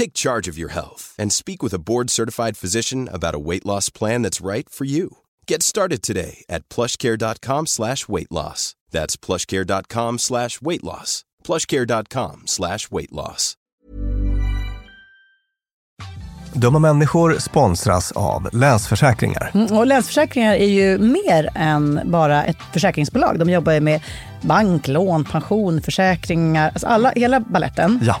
Take charge of your health and speak with a board-certified physician about a weight loss plan that's right for you. Get started today at plushcare.com slash weight loss. That's plushcare.com slash weight loss. plushcare.com slash weight loss. Dumma människor sponsras av Länsförsäkringar. Mm, och Länsförsäkringar är ju mer än bara ett försäkringsbolag. De jobbar ju med bank, lån, pension, försäkringar, alltså alla, hela balletten. Ja.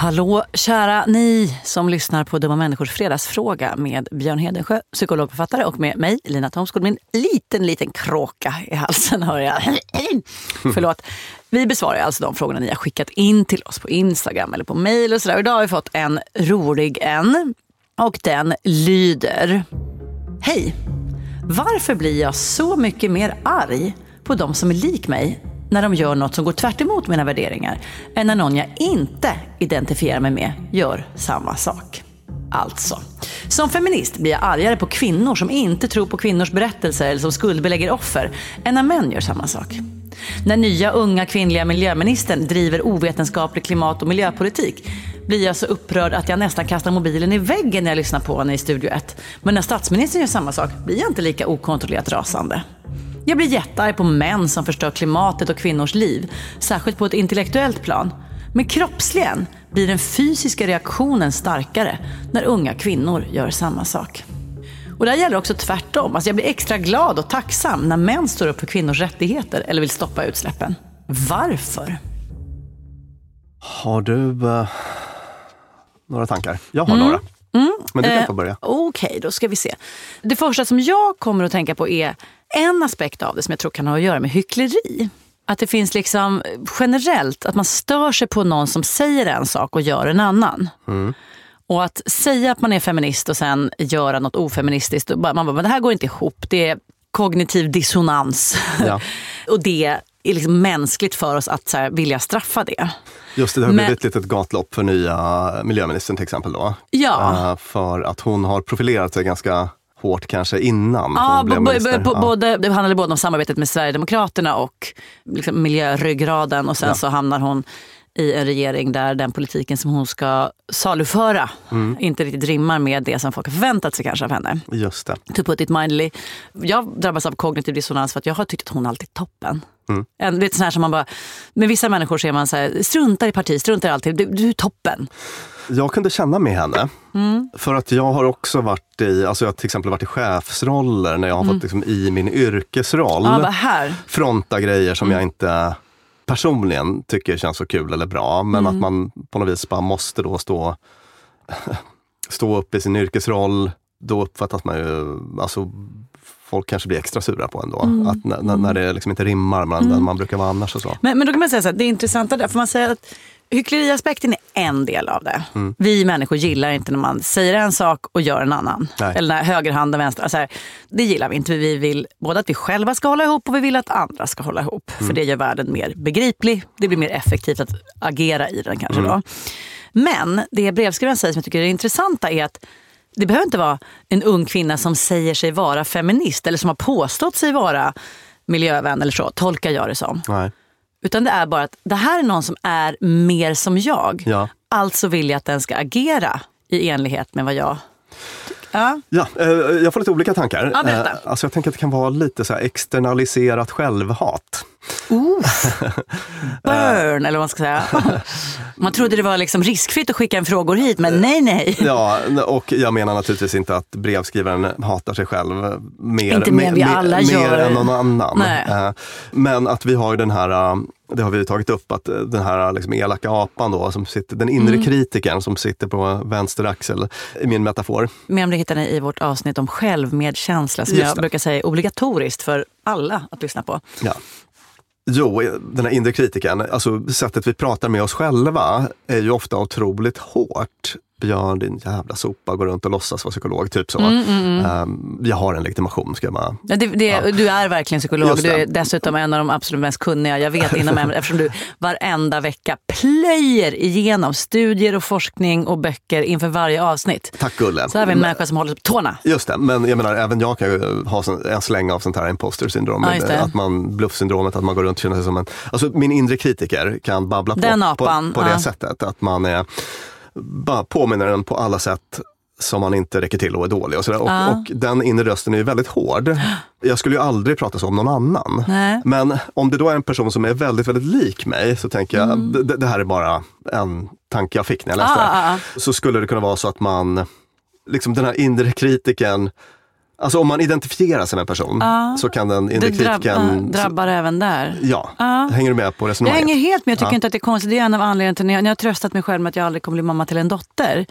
Hallå kära ni som lyssnar på Dumma människors fredagsfråga med Björn Hedensjö, psykologförfattare och med mig, Lina Thomsgård, min liten, liten kråka i halsen hör jag. Förlåt. Vi besvarar alltså de frågorna ni har skickat in till oss på Instagram eller på mail och sådär. Idag har vi fått en rolig en och den lyder. Hej! Varför blir jag så mycket mer arg på de som är lik mig när de gör något som går tvärt emot mina värderingar än när någon jag inte identifierar mig med gör samma sak. Alltså, som feminist blir jag argare på kvinnor som inte tror på kvinnors berättelser eller som skuldbelägger offer än när män gör samma sak. När nya unga kvinnliga miljöministern driver ovetenskaplig klimat och miljöpolitik blir jag så upprörd att jag nästan kastar mobilen i väggen när jag lyssnar på henne i Studio 1. Men när statsministern gör samma sak blir jag inte lika okontrollerat rasande. Jag blir jättearg på män som förstör klimatet och kvinnors liv, särskilt på ett intellektuellt plan. Men kroppsligen blir den fysiska reaktionen starkare när unga kvinnor gör samma sak. Och det här gäller också tvärtom. Alltså jag blir extra glad och tacksam när män står upp för kvinnors rättigheter eller vill stoppa utsläppen. Varför? Har du eh, några tankar? Jag har några. Men du kan få börja. Eh, Okej, då ska vi se. Det första som jag kommer att tänka på är en aspekt av det som jag tror kan ha att göra med hyckleri. Att det finns liksom generellt att man stör sig på någon som säger en sak och gör en annan. Och att säga att man är feminist och sen göra något ofeministiskt. Man bara, men det här går inte ihop. Det är kognitiv dissonans. Ja. och det är liksom mänskligt för oss att så här, vilja straffa det. Just det, det har Men- blivit ett litet gatlopp för nya miljöministern till exempel. Då. Ja. Eh, för att hon har profilerat sig ganska hårt kanske innan Ja, hon blev minister. Ja. både, det handlade både om samarbetet med Sverigedemokraterna och liksom miljöryggraden och sen Ja. så hamnar hon i en regering där den politiken som hon ska saluföra Mm. inte riktigt rimmar med det som folk har förväntat sig kanske av henne. Just det. To put it mildly. Jag drabbas av kognitiv dissonans för att jag har tyckt att hon alltid är toppen. Mm. En, vet, sån här som man bara, med vissa människor ser man så här, struntar i parti, struntar i allting. Du, du är toppen. Jag kunde känna med henne. Mm. För att jag har också varit i, alltså jag har till exempel varit i chefsroller när jag har fått liksom, i min yrkesroll Mm. Ja, fronta grejer som Mm. jag inte personligen tycker känns så kul eller bra. Men Mm. att man på något vis bara måste då stå, stå upp i sin yrkesroll. Då uppfattas man ju, alltså folk kanske blir extra sura på en då. Mm. Att när, när- när det liksom inte rimmar med den man brukar vara annars och så. Men, men då kan man säga så här, det är intressanta där, för man säger att hyckleriaspekten är en del av det. Mm. Vi människor gillar inte när man säger en sak och gör en annan. Nej. Eller när högerhanden vänster. Alltså här, det gillar vi inte. Vi vill både att vi själva ska hålla ihop och vi vill att andra ska hålla ihop. Mm. För det gör världen mer begriplig. Det blir mer effektivt att agera i den kanske Mm. då. Men det brevskrivaren säger som jag tycker är det intressanta är att det behöver inte vara en ung kvinna som säger sig vara feminist eller som har påstått sig vara miljövän eller så, tolkar jag det som. Nej. Utan det är bara att det här är någon som är mer som jag. Ja. Alltså vill jag att den ska agera i enlighet med vad jag. Ja. Ja, eh, jag får lite olika tankar. Ja. Eh, alltså jag tänker att det kan vara lite så externaliserat självhat. Burn, eller vad man ska säga. Man trodde det var liksom riskfritt att skicka en frågor hit, men nej, nej. Ja, och jag menar naturligtvis inte att brevskrivaren hatar sig själv mer, Inte mer vi alla mer gör. än någon annan. Nej. Eh, Men att vi har ju den här, eh, det har vi tagit upp, att den här liksom elaka apan då, som sitter, den inre Mm. kritikern som sitter på vänster axel, i min metafor. Mer om det hittar ni i vårt avsnitt om självmedkänsla som Just jag det. brukar säga är obligatoriskt för alla att lyssna på. Ja. Jo, den här inre kritikern, alltså sättet vi pratar med oss själva är ju ofta otroligt hårt. Björn, din jävla sopa, går runt och låtsas vara psykolog, typ så. Mm, Ehm, jag har en legitimation, ska jag bara... Ja, det, det, Du är verkligen psykolog. Du det. är dessutom en av de absolut mest kunniga jag vet inom ämnet eftersom du varenda vecka plöjer igenom studier och forskning och böcker inför varje avsnitt. Tack Gulle. Så här har vi en människa som håller på tårna. Just det, men jag menar även jag kan ju ha en släng av sånt här imposter syndrom. Ja, det. att man, bluffsyndromet, att man går runt och känner sig som en... Alltså min inre kritiker kan babbla på, Den på, apan, på det ja. sättet. Att man är, bara påminner en på alla sätt som man inte räcker till och är dålig. Och, sådär. Och, Ja. och den inre rösten är väldigt hård. Jag skulle ju aldrig prata så om någon annan. Nej. Men om det då är en person som är väldigt, väldigt lik mig så tänker jag, Mm. det, det här är bara en tanke jag fick när jag läste Ah, det. ah, Så skulle det kunna vara så att man, liksom den här inre kritiken, alltså om man identifierar sig med en person så kan den inre kritiken... drabbar även där. Ja, Ja. hänger du med på Jag resonemanget? hänger helt med. Jag tycker Ja. inte att det är konstigt. Det är en av anledningarna till när jag, när jag tröstat mig själv med att jag aldrig kommer bli mamma till en dotter.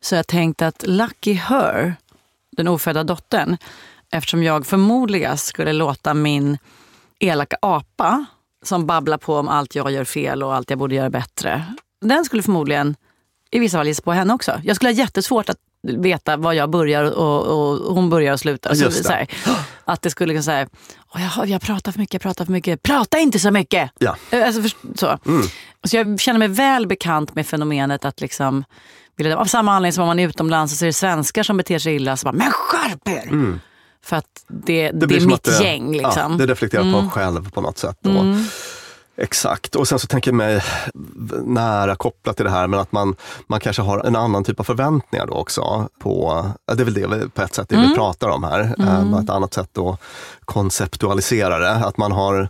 Så jag tänkt att lucky her, den ofödda dottern, eftersom jag förmodligast skulle låta min elaka apa som babblar på om allt jag gör fel och allt jag borde göra bättre. Den skulle förmodligen i vissa fall gissa på henne också. Jag skulle ha jättesvårt att veta var jag börjar och, och hon börjar och slutar. Så, det. så här, att det skulle kunna säga, jag, jag pratar för mycket, jag pratar för mycket. Prata inte så mycket! Ja. Eh, Alltså, för, så. Mm. så jag känner mig väl bekant med fenomenet att liksom, av samma anledning som om man är utomlands och så är det svenskar som beter sig illa. Så bara, men skärp er! För att det, det, blir är mitt det, gäng. Liksom. Ja, det reflekterar på en själv på något sätt. Då. Exakt, och sen så tänker jag mig nära kopplat till det här, men att man, man kanske har en annan typ av förväntningar då också. På, det är väl det vi, på ett sätt det vi pratar om här. Mm. Ett annat sätt att konceptualisera det. Att man har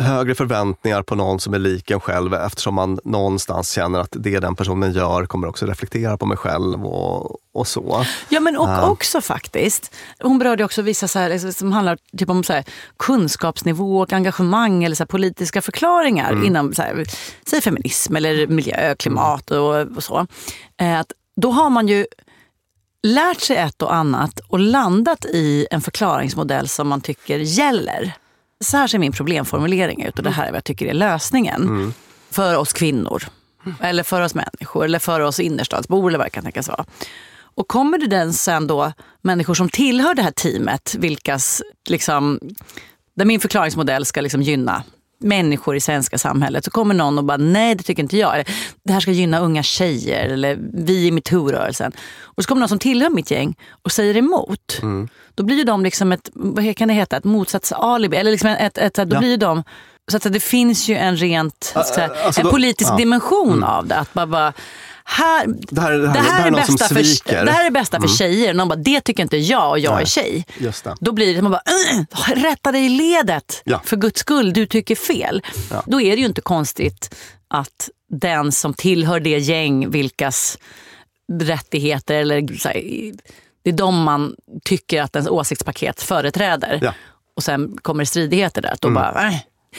högre förväntningar på någon som är lik en själv eftersom man någonstans känner att det den personen gör kommer också reflektera på mig själv och, och så. Ja men och Ja. också faktiskt, hon berörde också vissa så här, som handlar typ om så här, kunskapsnivå och engagemang eller så här, politiska förklaringar inom så här, säg feminism eller miljö, klimat och, och så. Eh, Att då har man ju lärt sig ett och annat och landat i en förklaringsmodell som man tycker gäller. Så här ser min problemformulering ut och det här är vad jag tycker är lösningen. För oss kvinnor. Eller för oss människor eller för oss innerstadsbor eller vad det kan tänkas vara. Och kommer det den sen då människor som tillhör det här teamet, vilkas liksom, där min förklaringsmodell ska liksom gynna människor i svenska samhället så kommer någon och bara nej det tycker inte jag. Eller, det här ska gynna unga tjejer eller vi i metoo-rörelsen. Och så kommer någon som tillhör mitt gäng och säger emot. Då blir ju de liksom ett, vad kan det heta, ett motsatsalibi. Eller liksom ett, ett, ett, då Ja. blir de, så att det finns ju en rent, här, alltså en då- politisk ja. dimension av det. Att bara, bara här, Det här, det här, det här, är, som bästa för, det här är bästa för tjejer. Någon bara, det tycker inte jag och jag Nej. är tjej. Just det. Då blir det man bara, "Ugh, rätta dig i ledet. Ja. För guds skull, du tycker fel. Då är det ju inte konstigt att den som tillhör det gäng vilkas rättigheter eller så här, det är de man tycker att ens åsiktspaket företräder. Ja. Och sen kommer stridigheter där. Att då bara, "Äh."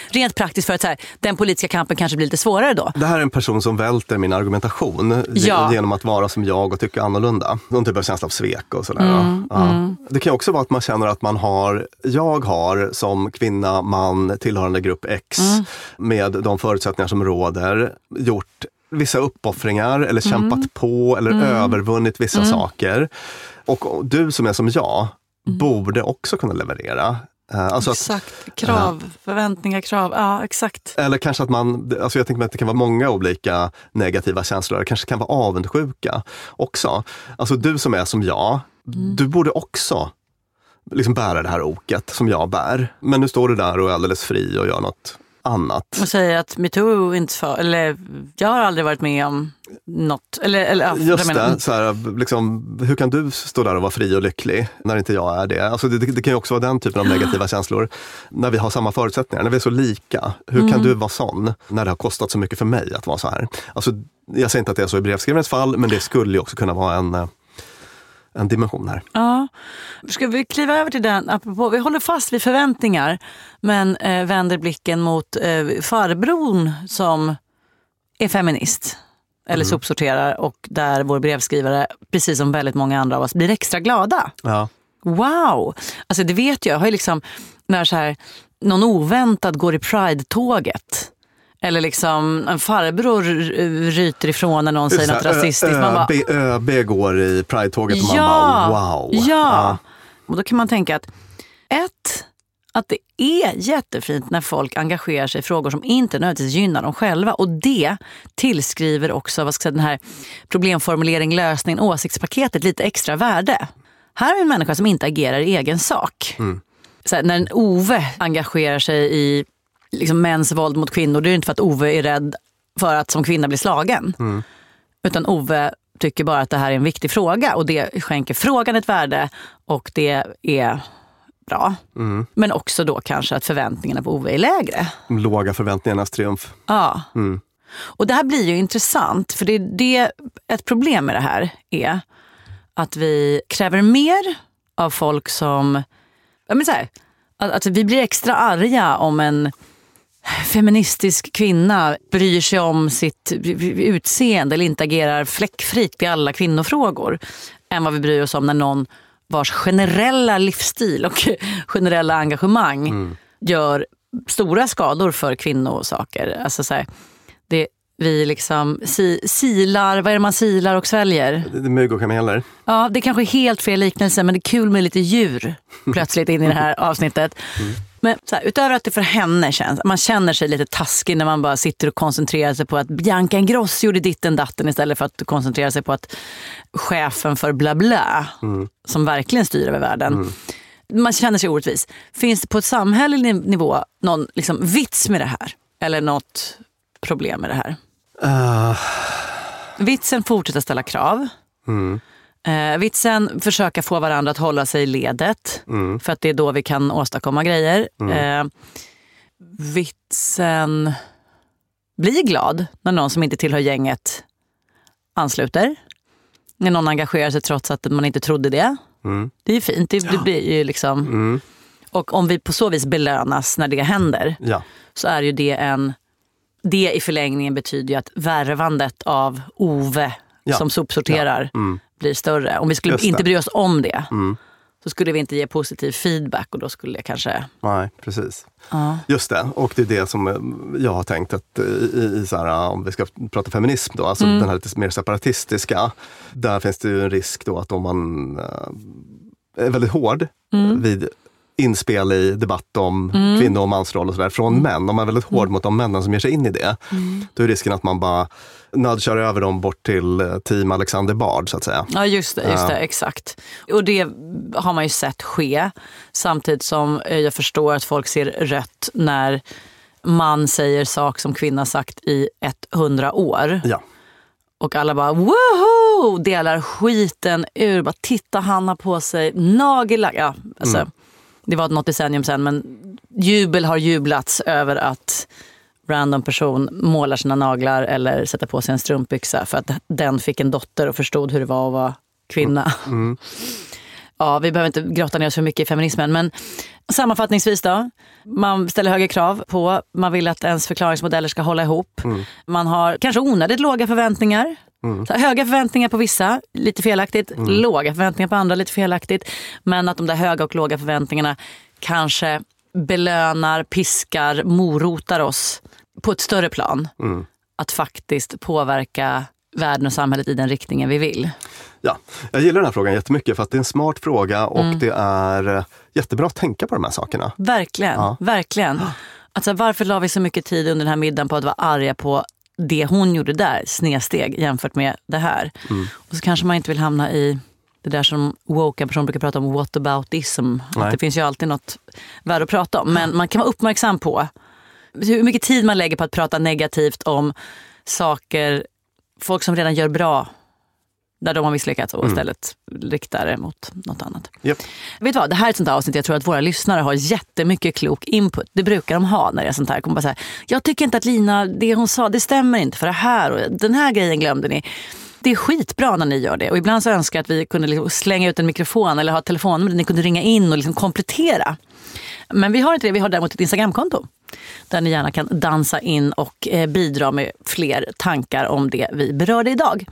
Rent praktiskt för att så här, den politiska kampen kanske blir lite svårare då. Det här är en person som välter min argumentation Ja. genom att vara som jag och tycka annorlunda. Någon typ av känsla av svek och sådär. Mm, ja. Det kan också vara att man känner att man har, jag har som kvinna, man, tillhörande grupp X Mm. med de förutsättningar som råder, gjort vissa uppoffringar eller Mm. kämpat på eller övervunnit vissa saker. Och du som är som jag Mm. borde också kunna leverera. Eh, Alltså att, exakt, krav, förväntningar, krav. Ja, exakt. eller kanske att man, alltså jag tänker mig att det kan vara många olika negativa känslor. Det kanske kan vara avundsjuka också. Alltså du som är som jag, du borde också liksom bära det här oket som jag bär. Men nu står du där och är alldeles fri och gör något annat. Och säger att metoo inte för, eller jag har aldrig varit med om något. Eller, eller, ja, Just menar- det, så här, liksom, hur kan du stå där och vara fri och lycklig när inte jag är det? Alltså det, det kan ju också vara den typen av negativa känslor. När vi har samma förutsättningar, när vi är så lika. Hur Mm. kan du vara sån när det har kostat så mycket för mig att vara så här? Alltså, jag säger inte att det är så i brevskrivarens fall, men det skulle ju också kunna vara en, eh, en dimension här. Ja. Ska vi kliva över till den, apropå, vi håller fast vid förväntningar men eh, vänder blicken mot eh, farbrorn som är feminist. Eller sopsorterar och där vår brevskrivare, precis som väldigt många andra av oss, blir extra glada. Ja. Wow! Alltså det vet jag. Jag har ju liksom, när så här, någon oväntad går i Pride-tåget. Eller liksom en farbror ryter ifrån när någon säger något rasistiskt. Man bara, ÖB, ÖB går i Pride-tåget och man ja, bara wow. Ja. Och då kan man tänka att ett, att det är jättefint när folk engagerar sig i frågor som inte nödvändigtvis gynnar dem själva. Och det tillskriver också vad ska jag säga, den här problemformulering, lösningen, åsiktspaketet lite extra värde. Här vi en människa som inte agerar i egen sak. Så här, när en Ove engagerar sig i liksom, mäns våld mot kvinnor, det är inte för att Ove är rädd för att som kvinna bli slagen. Utan Ove tycker bara att det här är en viktig fråga och det skänker frågan ett värde och det är bra. Men också då kanske att förväntningarna på Ove är lägre. Låga förväntningarnas triumf. Ja. Och det här blir ju intressant för det, det ett problem med det här är att vi kräver mer av folk som, ja men så här, att, att vi blir extra arga om en feministisk kvinna bryr sig om sitt utseende eller inte agerar fläckfritt i alla kvinnofrågor än vad vi bryr oss om när någon vars generella livsstil och generella engagemang gör stora skador för kvinnosaker. Alltså så här, det vi liksom si, silar, vad är det man silar och sväljer? Mygg och kameler. Ja, det är kanske är helt fel liknelse men det är kul med lite djur plötsligt in i det här avsnittet. Men så här, utöver att det för henne känns, man känner sig lite taskig när man bara sitter och koncentrerar sig på att Bianca Ingrosso gjorde ditten datten istället för att koncentrera sig på att chefen för bla bla, som verkligen styr över världen. Man känner sig orättvis. Finns det på ett samhällelig nivå någon liksom, vits med det här? Eller något problem med det här? Uh, Vitsen fortsätta ställa krav. Eh, vitsen försöka få varandra att hålla sig i ledet. För att det är då vi kan åstadkomma grejer. Eh, vitsen bli glad när någon som inte tillhör gänget ansluter. När någon engagerar sig trots att man inte trodde det. Det är fint. Det, det blir ju liksom... Och om vi på så vis belönas när det händer ja. så är ju det en... Det i förlängningen betyder ju att värvandet av Ove Ja. som sopsorterar blir större. Om vi skulle Just det. inte bry oss om det så skulle vi inte ge positiv feedback och då skulle det kanske... Nej, precis. Ja. Just det, och det är det som eh, jag har tänkt att eh, i, i så här, om vi ska prata feminism då, alltså den här lite mer separatistiska. Där finns det ju en risk då att om man eh, är väldigt hård vid inspel i debatt om kvinno och mansroll och sådär från män. Om man är väldigt hård mot de männen som ger sig in i det. Då är risken att man bara nudgar över dem bort till eh, team Alexander Bard så att säga. Ja just det, just det exakt. Och det har man ju sett ske. Samtidigt som eh, jag förstår att folk ser rött när man säger sak som kvinna sagt i 100 år. Ja. Och alla bara woho! Delar skiten ur. Bara titta han har på sig nagellack. Ja, alltså, Det var något decennium sen men jubel har jublats över att random person målar sina naglar eller sätter på sig en strumpbyxa för att den fick en dotter och förstod hur det var att vara kvinna. Ja, vi behöver inte grotta ner oss för mycket i feminismen men sammanfattningsvis då. Man ställer högre krav på, man vill att ens förklaringsmodeller ska hålla ihop. Man har kanske onödigt låga förväntningar. Så här, höga förväntningar på vissa, lite felaktigt. Låga förväntningar på andra, lite felaktigt. Men att de där höga och låga förväntningarna kanske belönar, piskar, morotar oss på ett större plan. Att faktiskt påverka världen och samhället i den riktningen vi vill. Ja, jag gillar den här frågan jättemycket för att det är en smart fråga och det är eh, jättebra att tänka på de här sakerna. Verkligen, Ja. verkligen. Alltså, varför la vi så mycket tid under den här middagen på att vara arga på det hon gjorde där, snedsteg jämfört med det här. Mm. Och så kanske man inte vill hamna i det där som woke person brukar prata om, whataboutism. Nej. Att det finns ju alltid något värde att prata om. Men man kan vara uppmärksam på hur mycket tid man lägger på att prata negativt om saker, folk som redan gör bra där de har misslyckats och istället riktar det mot något annat. Japp. Vet du vad, det här är ett sånt här avsnitt jag tror att våra lyssnare har jättemycket klok input. Det brukar de ha när det är sånt här. Kommer bara så här jag tycker inte att Lina, det hon sa, det stämmer inte för det här och den här grejen glömde ni. Det är skitbra när ni gör det och ibland så önskar jag att vi kunde liksom slänga ut en mikrofon eller ha ett telefonnummer där ni kunde ringa in och liksom komplettera. Men vi har inte det, vi har däremot ett Instagramkonto där ni gärna kan dansa in och eh, bidra med fler tankar om det vi berörde idag.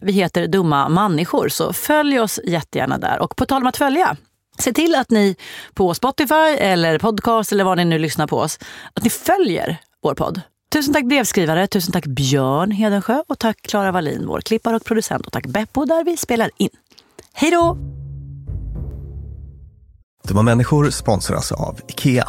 Vi heter Dumma människor, så följ oss jättegärna där. Och på tal om att följa, se till att ni på Spotify eller podcast eller var ni nu lyssnar på oss, att ni följer vår podd. Tusen tack brevskrivare, tusen tack Björn Hedensjö och tack Klara Wallin, vår klippare och producent och tack Beppo där vi spelar in. Hej då! Dumma människor sponsras av IKEA.